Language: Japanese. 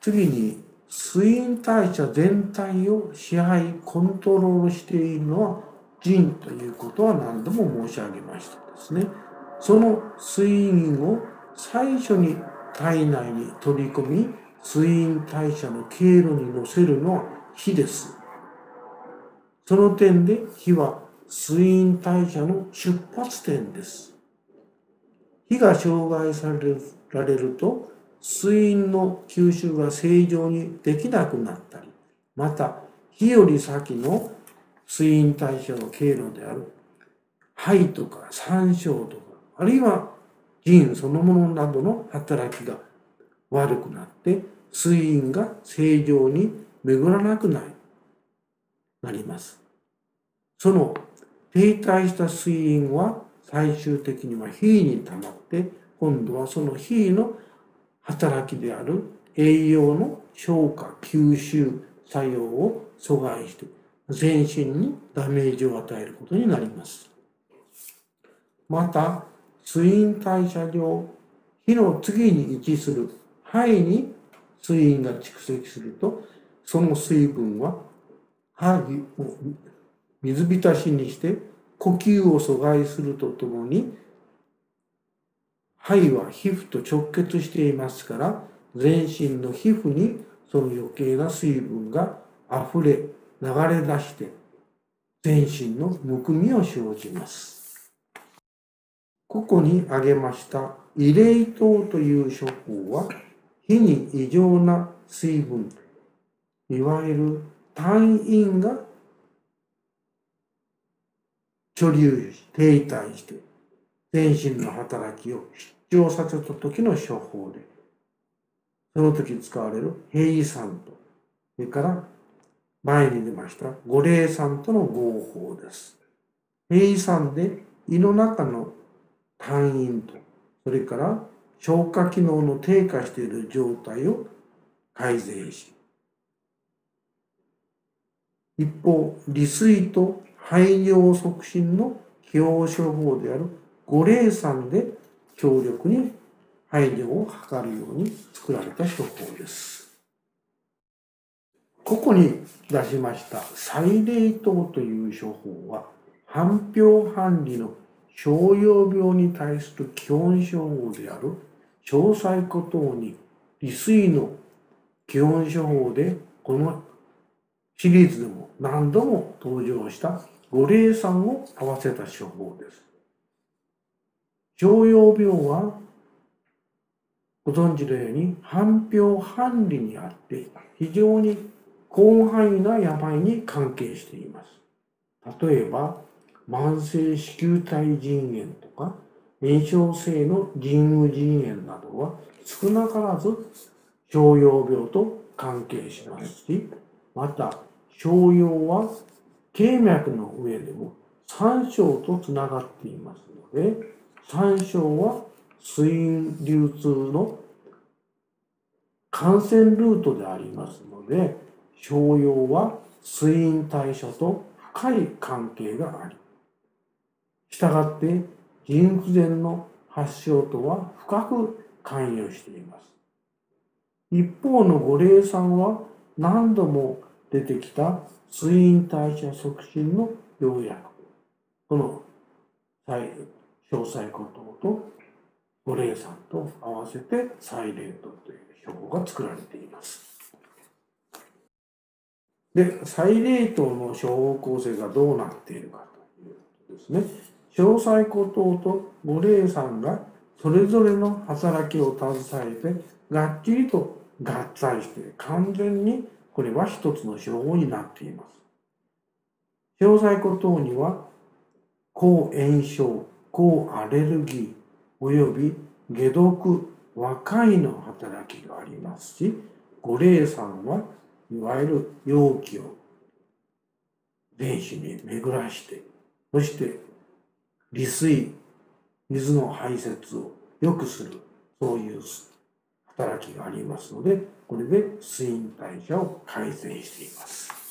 次に水陰代謝全体を支配コントロールしているのは腎ということは何度も申し上げましたですね。その水陰を最初に体内に取り込み水陰代謝の経路に乗せるのは火です。その点で火は水陰代謝の出発点です。火が障害されられると水陰の吸収が正常にできなくなったり、また火より先の水陰代謝の経路である肺とか山椒とか、あるいは腎そのものなどの働きが悪くなって水陰が正常に巡らなくなります。その停滞した水陰は最終的には火に溜まって今度はその火の働きである栄養の消化吸収作用を阻害して全身にダメージを与えることになります。また、水陰代謝上、火の次に位置する肺に水陰が蓄積すると、その水分は肺を水浸しにして呼吸を阻害するとともに肺は皮膚と直結していますから全身の皮膚にその余計な水分が溢れ流れ出して全身のむくみを生じます。ここに挙げました異冷糖という処方は火に異常な水分いわゆる単陰が貯留し停滞して全身の働きを必要させた時の処方で、その時使われる平酸と、それから前に出ました五霊酸との合法です。平酸で胃の中の単陰と、それから消化機能の低下している状態を改善し、一方、利水と排尿促進の起用処方である五霊酸で強力に排尿を図るように作られた処方です。ここに出しました最冷糖という処方は、半病半理の小葉病に対する基本処方である詳細孤等に利水の基本処方でこのシリーズでも何度も登場した五霊酸を合わせた処方です。常用病はご存知のように半病半理にあって非常に広範囲な病に関係しています。例えば慢性子宮体腎炎とか炎症性の腎盂腎炎などは少なからず常用病と関係しますしまた商用は経脈の上でも三章とつながっていますので三章は水流通の感染ルートでありますので商用は水陰代謝と深い関係がありしたがって腎不全の発症とは深く関与しています。一方の五霊酸は何度も出てきた水陰代謝促進の要約。この詳細ことと五霊酸と合わせてサイレントという標語が作られています。で、サイレートの処方構成がどうなっているかということですね。詳細孤島と五霊酸がそれぞれの働きを携えてがっちりと合体して完全にこれは一つの手法になっています。詳細骨等には、抗炎症、抗アレルギー、及び解毒、和解の働きがありますし、五霊酸はいわゆる容器を電子に巡らして、そして利水、水の排泄を良くする、そういう働きがありますので、これで水陰代謝を改善しています。